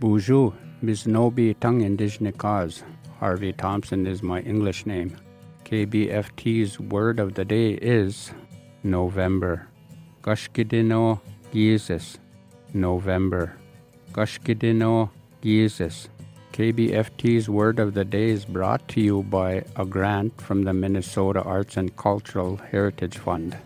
Boozhoo, misnobi Tongue Indigenous Cause. Harvey Thompson is my English name. KBFT's word of the day is November. Gushkidino Jesus. November. Gushkidino Jesus. KBFT's word of the day is brought to you by a grant from the Minnesota Arts and Cultural Heritage Fund.